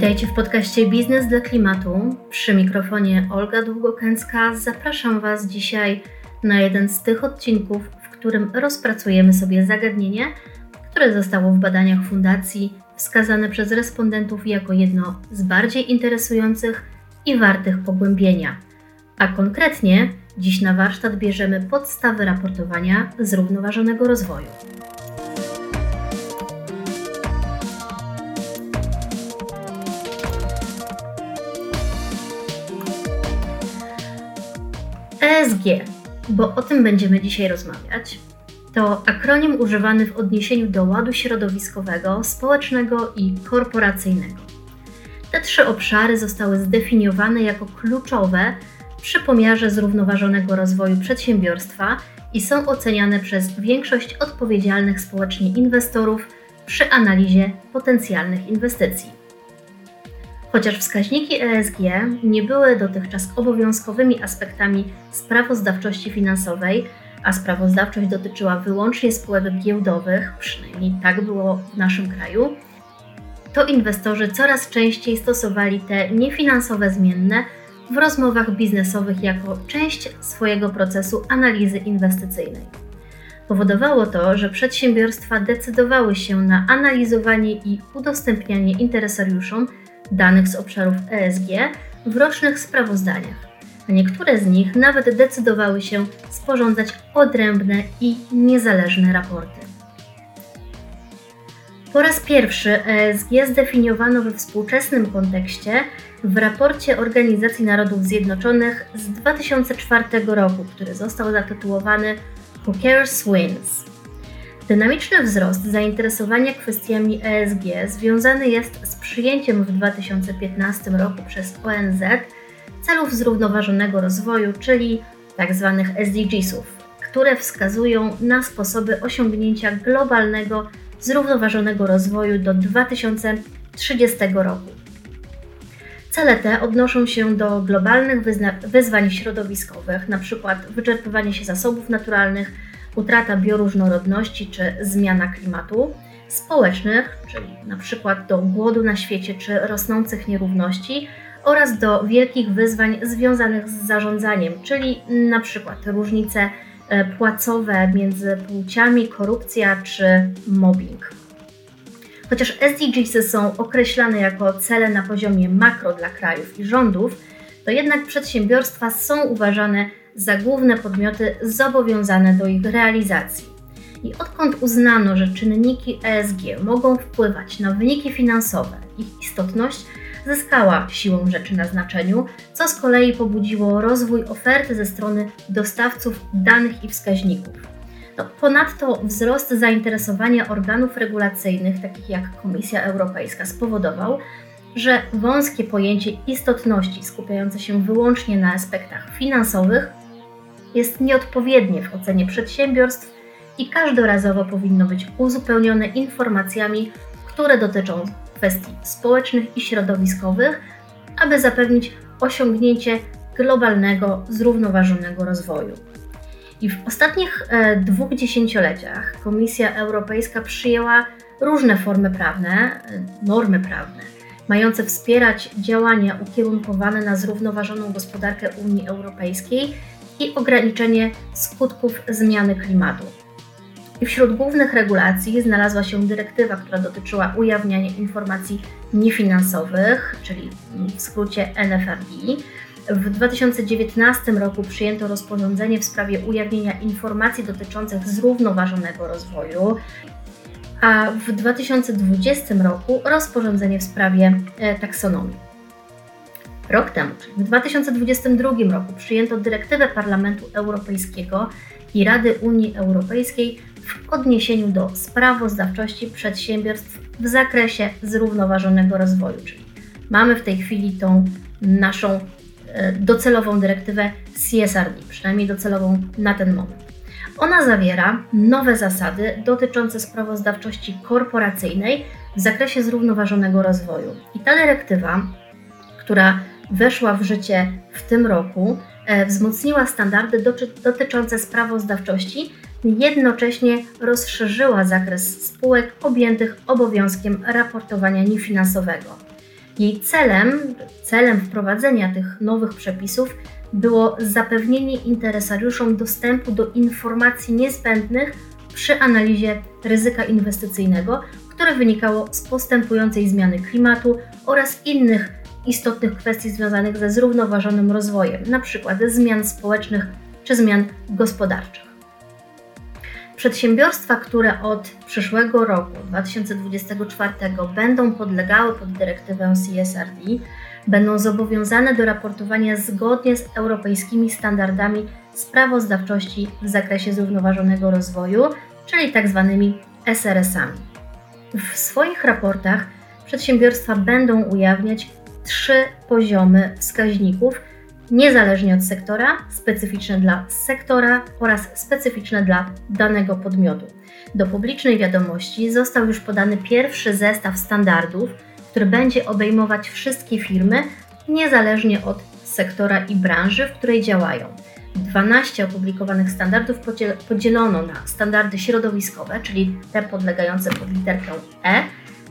Witajcie w podcaście Biznes dla Klimatu. Przy mikrofonie Olga Długokęcka. Zapraszam Was dzisiaj na jeden z tych odcinków, w którym rozpracujemy sobie zagadnienie, które zostało w badaniach fundacji wskazane przez respondentów jako jedno z bardziej interesujących i wartych pogłębienia. A konkretnie dziś na warsztat bierzemy podstawy raportowania zrównoważonego rozwoju. ESG, bo o tym będziemy dzisiaj rozmawiać, to akronim używany w odniesieniu do ładu środowiskowego, społecznego i korporacyjnego. Te trzy obszary zostały zdefiniowane jako kluczowe przy pomiarze zrównoważonego rozwoju przedsiębiorstwa i są oceniane przez większość odpowiedzialnych społecznie inwestorów przy analizie potencjalnych inwestycji. Chociaż wskaźniki ESG nie były dotychczas obowiązkowymi aspektami sprawozdawczości finansowej, a sprawozdawczość dotyczyła wyłącznie spółek giełdowych, przynajmniej tak było w naszym kraju, to inwestorzy coraz częściej stosowali te niefinansowe zmienne w rozmowach biznesowych jako część swojego procesu analizy inwestycyjnej. Powodowało to, że przedsiębiorstwa decydowały się na analizowanie i udostępnianie interesariuszom danych z obszarów ESG w rocznych sprawozdaniach, a niektóre z nich nawet decydowały się sporządzać odrębne i niezależne raporty. Po raz pierwszy ESG zdefiniowano we współczesnym kontekście w raporcie Organizacji Narodów Zjednoczonych z 2004 roku, który został zatytułowany Who Cares Wins. Dynamiczny wzrost zainteresowania kwestiami ESG związany jest z przyjęciem w 2015 roku przez ONZ celów zrównoważonego rozwoju, czyli tzw. Tak SDGsów, które wskazują na sposoby osiągnięcia globalnego zrównoważonego rozwoju do 2030 roku. Cele te odnoszą się do globalnych wyzwań środowiskowych, np. wyczerpywanie się zasobów naturalnych, utrata bioróżnorodności czy zmiana klimatu, społecznych, czyli np. do głodu na świecie czy rosnących nierówności, oraz do wielkich wyzwań związanych z zarządzaniem, czyli np. różnice e, płacowe między płciami, korupcja czy mobbing. Chociaż SDGs są określane jako cele na poziomie makro dla krajów i rządów, to jednak przedsiębiorstwa są uważane za główne podmioty zobowiązane do ich realizacji. I odkąd uznano, że czynniki ESG mogą wpływać na wyniki finansowe, ich istotność zyskała siłą rzeczy na znaczeniu, co z kolei pobudziło rozwój oferty ze strony dostawców danych i wskaźników. No, ponadto wzrost zainteresowania organów regulacyjnych, takich jak Komisja Europejska, spowodował, że wąskie pojęcie istotności, skupiające się wyłącznie na aspektach finansowych, jest nieodpowiednie w ocenie przedsiębiorstw i każdorazowo powinno być uzupełnione informacjami, które dotyczą kwestii społecznych i środowiskowych, aby zapewnić osiągnięcie globalnego, zrównoważonego rozwoju. I w ostatnich e, dwóch dziesięcioleciach Komisja Europejska przyjęła różne formy prawne, e, normy prawne, mające wspierać działania ukierunkowane na zrównoważoną gospodarkę Unii Europejskiej i ograniczenie skutków zmiany klimatu. I wśród głównych regulacji znalazła się dyrektywa, która dotyczyła ujawniania informacji niefinansowych, czyli w skrócie NFRD. W 2019 roku przyjęto rozporządzenie w sprawie ujawnienia informacji dotyczących zrównoważonego rozwoju, a w 2020 roku rozporządzenie w sprawie e, taksonomii. Rok temu, czyli w 2022 roku, przyjęto dyrektywę Parlamentu Europejskiego i Rady Unii Europejskiej w odniesieniu do sprawozdawczości przedsiębiorstw w zakresie zrównoważonego rozwoju. Czyli mamy w tej chwili tą naszą e, docelową dyrektywę CSRD, przynajmniej docelową na ten moment. Ona zawiera nowe zasady dotyczące sprawozdawczości korporacyjnej w zakresie zrównoważonego rozwoju. I ta dyrektywa, która weszła w życie w tym roku, e, wzmocniła standardy dotyczące sprawozdawczości, jednocześnie rozszerzyła zakres spółek objętych obowiązkiem raportowania niefinansowego. Jej celem, celem wprowadzenia tych nowych przepisów było zapewnienie interesariuszom dostępu do informacji niezbędnych przy analizie ryzyka inwestycyjnego, które wynikało z postępującej zmiany klimatu oraz innych istotnych kwestii związanych ze zrównoważonym rozwojem, np. zmian społecznych czy zmian gospodarczych. Przedsiębiorstwa, które od przyszłego roku 2024 będą podlegały pod dyrektywę CSRD, będą zobowiązane do raportowania zgodnie z europejskimi standardami sprawozdawczości w zakresie zrównoważonego rozwoju, czyli tzw. Tak SRS-ami. W swoich raportach przedsiębiorstwa będą ujawniać trzy poziomy wskaźników, niezależnie od sektora, specyficzne dla sektora oraz specyficzne dla danego podmiotu. Do publicznej wiadomości został już podany pierwszy zestaw standardów, który będzie obejmować wszystkie firmy, niezależnie od sektora i branży, w której działają. 12 opublikowanych standardów podzielono na standardy środowiskowe, czyli te podlegające pod literkę E,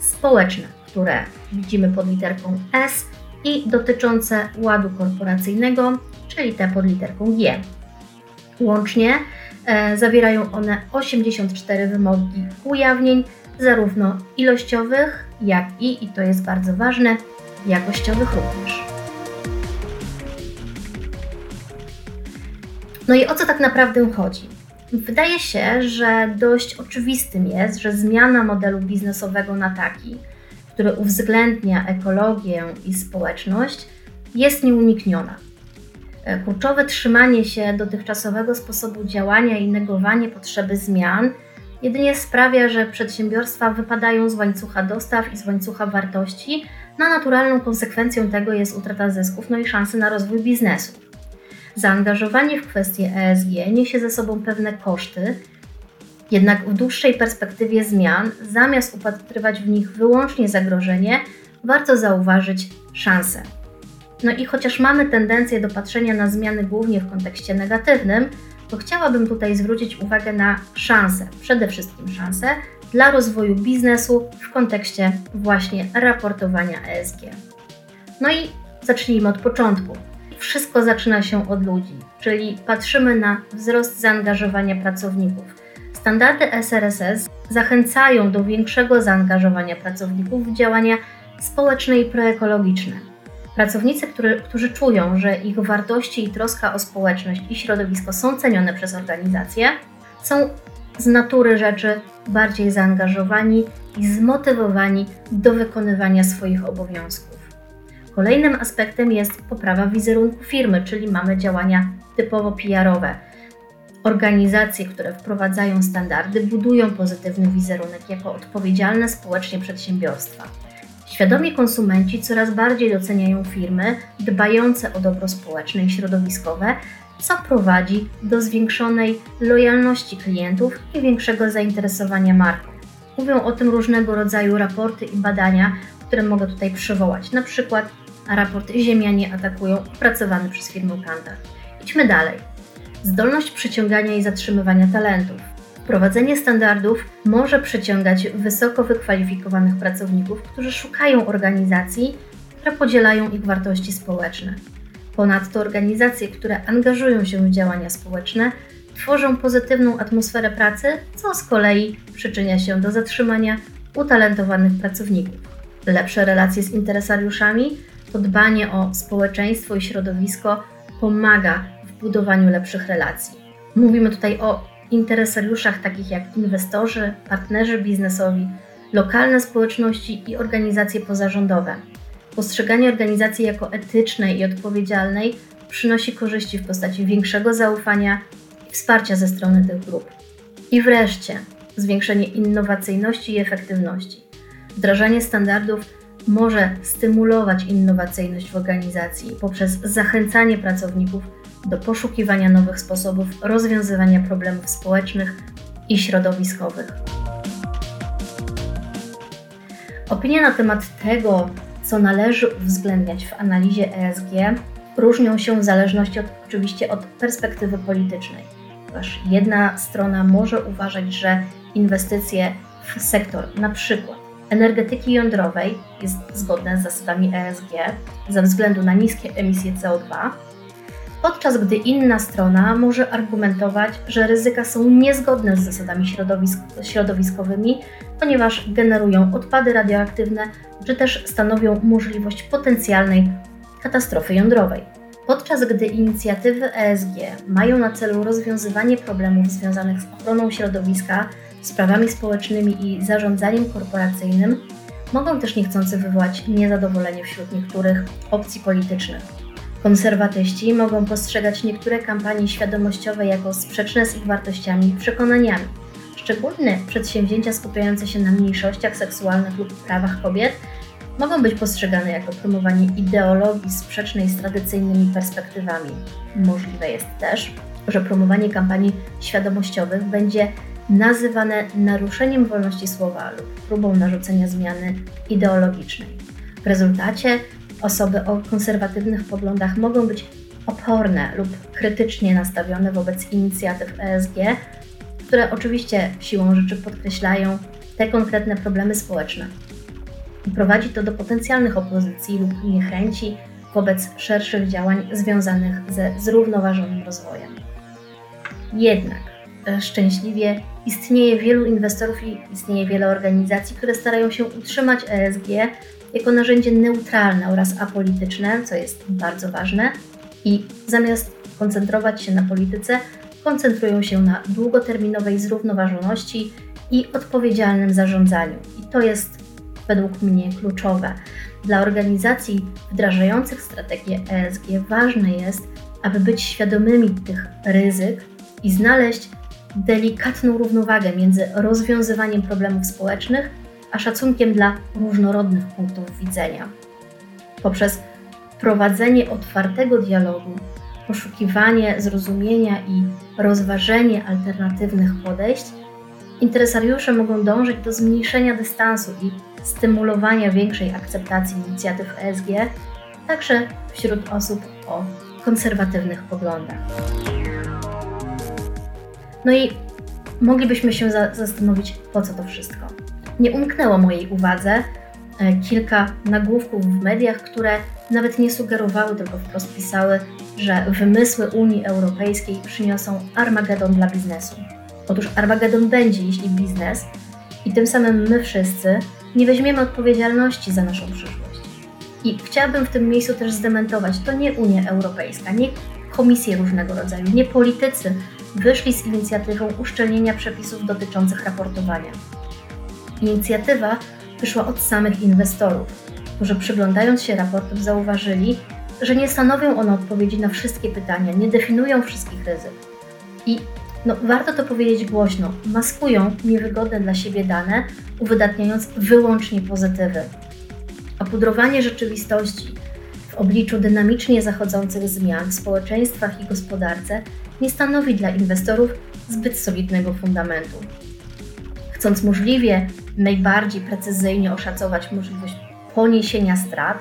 społeczne, które widzimy pod literką S i dotyczące ładu korporacyjnego, czyli te pod literką G. Łącznie e, zawierają one 84 wymogi ujawnień, zarówno ilościowych, jak i, i to jest bardzo ważne, jakościowych również. No i o co tak naprawdę chodzi? Wydaje się, że dość oczywistym jest, że zmiana modelu biznesowego na taki, który uwzględnia ekologię i społeczność, jest nieunikniona. E, kurczowe trzymanie się dotychczasowego sposobu działania i negowanie potrzeby zmian jedynie sprawia, że przedsiębiorstwa wypadają z łańcucha dostaw i z łańcucha wartości, no a naturalną konsekwencją tego jest utrata zysków, no i szansy na rozwój biznesu. Zaangażowanie w kwestie ESG niesie ze sobą pewne koszty, jednak w dłuższej perspektywie zmian, zamiast upatrywać w nich wyłącznie zagrożenie, warto zauważyć szansę. No i chociaż mamy tendencję do patrzenia na zmiany głównie w kontekście negatywnym, to chciałabym tutaj zwrócić uwagę na szanse, przede wszystkim szanse dla rozwoju biznesu w kontekście właśnie raportowania ESG. No i zacznijmy od początku. Wszystko zaczyna się od ludzi, czyli patrzymy na wzrost zaangażowania pracowników. Standardy SRSS zachęcają do większego zaangażowania pracowników w działania społeczne i proekologiczne. Pracownicy, który, którzy czują, że ich wartości i troska o społeczność i środowisko są cenione przez organizację, są z natury rzeczy bardziej zaangażowani i zmotywowani do wykonywania swoich obowiązków. Kolejnym aspektem jest poprawa wizerunku firmy, czyli mamy działania typowo PR-owe. Organizacje, które wprowadzają standardy, budują pozytywny wizerunek jako odpowiedzialne społecznie przedsiębiorstwa. Świadomi konsumenci coraz bardziej doceniają firmy dbające o dobro społeczne i środowiskowe, co prowadzi do zwiększonej lojalności klientów i większego zainteresowania marką. Mówią o tym różnego rodzaju raporty i badania, które mogę tutaj przywołać, na przykład raport Ziemianie atakują opracowany przez firmę Kantar. Idźmy dalej. Zdolność przyciągania i zatrzymywania talentów. Wprowadzenie standardów może przyciągać wysoko wykwalifikowanych pracowników, którzy szukają organizacji, które podzielają ich wartości społeczne. Ponadto organizacje, które angażują się w działania społeczne, tworzą pozytywną atmosferę pracy, co z kolei przyczynia się do zatrzymania utalentowanych pracowników. Lepsze relacje z interesariuszami, to dbanie o społeczeństwo i środowisko pomaga budowaniu lepszych relacji. Mówimy tutaj o interesariuszach takich jak inwestorzy, partnerzy biznesowi, lokalne społeczności i organizacje pozarządowe. Postrzeganie organizacji jako etycznej i odpowiedzialnej przynosi korzyści w postaci większego zaufania i wsparcia ze strony tych grup. I wreszcie zwiększenie innowacyjności i efektywności. Wdrażanie standardów może stymulować innowacyjność w organizacji poprzez zachęcanie pracowników do poszukiwania nowych sposobów rozwiązywania problemów społecznych i środowiskowych. Opinie na temat tego, co należy uwzględniać w analizie ESG, różnią się w zależności od, oczywiście od perspektywy politycznej. Ponieważ jedna strona może uważać, że inwestycje w sektor, przykład energetyki jądrowej jest zgodne z zasadami ESG ze względu na niskie emisje CO2, podczas gdy inna strona może argumentować, że ryzyka są niezgodne z zasadami środowisk środowiskowymi, ponieważ generują odpady radioaktywne czy też stanowią możliwość potencjalnej katastrofy jądrowej. Podczas gdy inicjatywy ESG mają na celu rozwiązywanie problemów związanych z ochroną środowiska, sprawami społecznymi i zarządzaniem korporacyjnym, mogą też niechcący wywołać niezadowolenie wśród niektórych opcji politycznych. Konserwatyści mogą postrzegać niektóre kampanie świadomościowe jako sprzeczne z ich wartościami i przekonaniami. Szczególne przedsięwzięcia skupiające się na mniejszościach seksualnych lub prawach kobiet mogą być postrzegane jako promowanie ideologii sprzecznej z tradycyjnymi perspektywami. Możliwe jest też, że promowanie kampanii świadomościowych będzie nazywane naruszeniem wolności słowa lub próbą narzucenia zmiany ideologicznej. W rezultacie osoby o konserwatywnych poglądach mogą być oporne lub krytycznie nastawione wobec inicjatyw ESG, które oczywiście siłą rzeczy podkreślają te konkretne problemy społeczne. Prowadzi to do potencjalnych opozycji lub niechęci wobec szerszych działań związanych ze zrównoważonym rozwojem. Jednak e, szczęśliwie istnieje wielu inwestorów i istnieje wiele organizacji, które starają się utrzymać ESG jako narzędzie neutralne oraz apolityczne, co jest bardzo ważne, i zamiast koncentrować się na polityce, koncentrują się na długoterminowej zrównoważoności i odpowiedzialnym zarządzaniu. I to jest według mnie kluczowe. Dla organizacji wdrażających strategię ESG ważne jest, aby być świadomymi tych ryzyk i znaleźć delikatną równowagę między rozwiązywaniem problemów społecznych a szacunkiem dla różnorodnych punktów widzenia. Poprzez prowadzenie otwartego dialogu, poszukiwanie zrozumienia i rozważenie alternatywnych podejść, interesariusze mogą dążyć do zmniejszenia dystansu i stymulowania większej akceptacji inicjatyw ESG, także wśród osób o konserwatywnych poglądach. No i moglibyśmy się za zastanowić, po co to wszystko nie umknęło mojej uwadze e, kilka nagłówków w mediach, które nawet nie sugerowały, tylko wprost pisały, że wymysły Unii Europejskiej przyniosą Armagedon dla biznesu. Otóż Armagedon będzie, jeśli biznes i tym samym my wszyscy nie weźmiemy odpowiedzialności za naszą przyszłość. I chciałabym w tym miejscu też zdementować, to nie Unia Europejska, nie komisje różnego rodzaju, nie politycy wyszli z inicjatywą uszczelnienia przepisów dotyczących raportowania. Inicjatywa wyszła od samych inwestorów, którzy przyglądając się raportom zauważyli, że nie stanowią one odpowiedzi na wszystkie pytania, nie definiują wszystkich ryzyk. I no, warto to powiedzieć głośno, maskują niewygodne dla siebie dane, uwydatniając wyłącznie pozytywy. Opudrowanie rzeczywistości w obliczu dynamicznie zachodzących zmian w społeczeństwach i gospodarce nie stanowi dla inwestorów zbyt solidnego fundamentu. Chcąc możliwie najbardziej precyzyjnie oszacować możliwość poniesienia strat,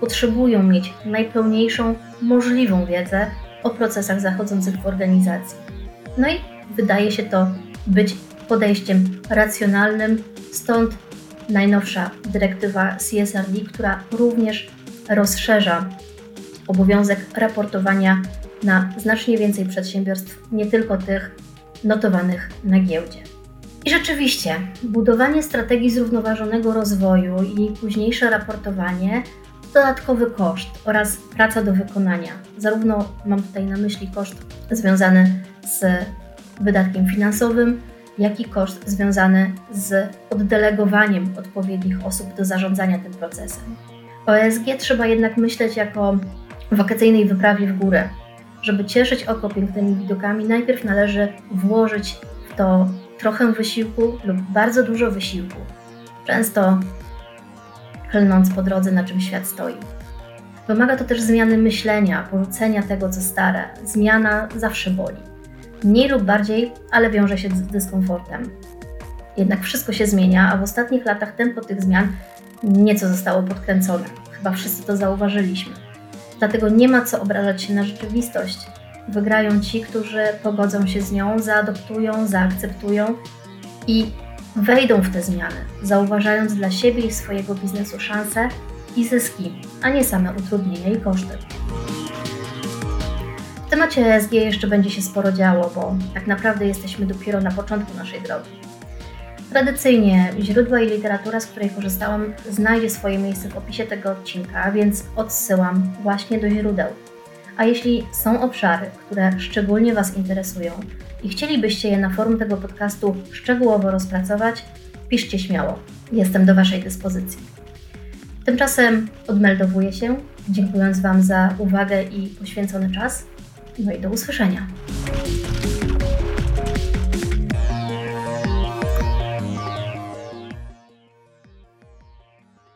potrzebują mieć najpełniejszą możliwą wiedzę o procesach zachodzących w organizacji. No i wydaje się to być podejściem racjonalnym, stąd najnowsza dyrektywa CSRD, która również rozszerza obowiązek raportowania na znacznie więcej przedsiębiorstw, nie tylko tych notowanych na giełdzie. I rzeczywiście, budowanie strategii zrównoważonego rozwoju i późniejsze raportowanie to dodatkowy koszt oraz praca do wykonania. Zarówno mam tutaj na myśli koszt związany z wydatkiem finansowym, jak i koszt związany z oddelegowaniem odpowiednich osób do zarządzania tym procesem. O ESG trzeba jednak myśleć jako wakacyjnej wyprawie w górę. Żeby cieszyć oko pięknymi widokami, najpierw należy włożyć w to trochę wysiłku lub bardzo dużo wysiłku, często klnąc po drodze, na czym świat stoi. Wymaga to też zmiany myślenia, porzucenia tego, co stare. Zmiana zawsze boli. Mniej lub bardziej, ale wiąże się z dyskomfortem. Jednak wszystko się zmienia, a w ostatnich latach tempo tych zmian nieco zostało podkręcone. Chyba wszyscy to zauważyliśmy. Dlatego nie ma co obrażać się na rzeczywistość, Wygrają ci, którzy pogodzą się z nią, zaadoptują, zaakceptują i wejdą w te zmiany, zauważając dla siebie i swojego biznesu szanse i zyski, a nie same utrudnienia i koszty. W temacie ESG jeszcze będzie się sporo działo, bo tak naprawdę jesteśmy dopiero na początku naszej drogi. Tradycyjnie źródła i literatura, z której korzystałam, znajdzie swoje miejsce w opisie tego odcinka, więc odsyłam właśnie do źródeł. A jeśli są obszary, które szczególnie Was interesują i chcielibyście je na forum tego podcastu szczegółowo rozpracować, piszcie śmiało. Jestem do Waszej dyspozycji. Tymczasem odmeldowuję się, dziękując Wam za uwagę i poświęcony czas. No i do usłyszenia.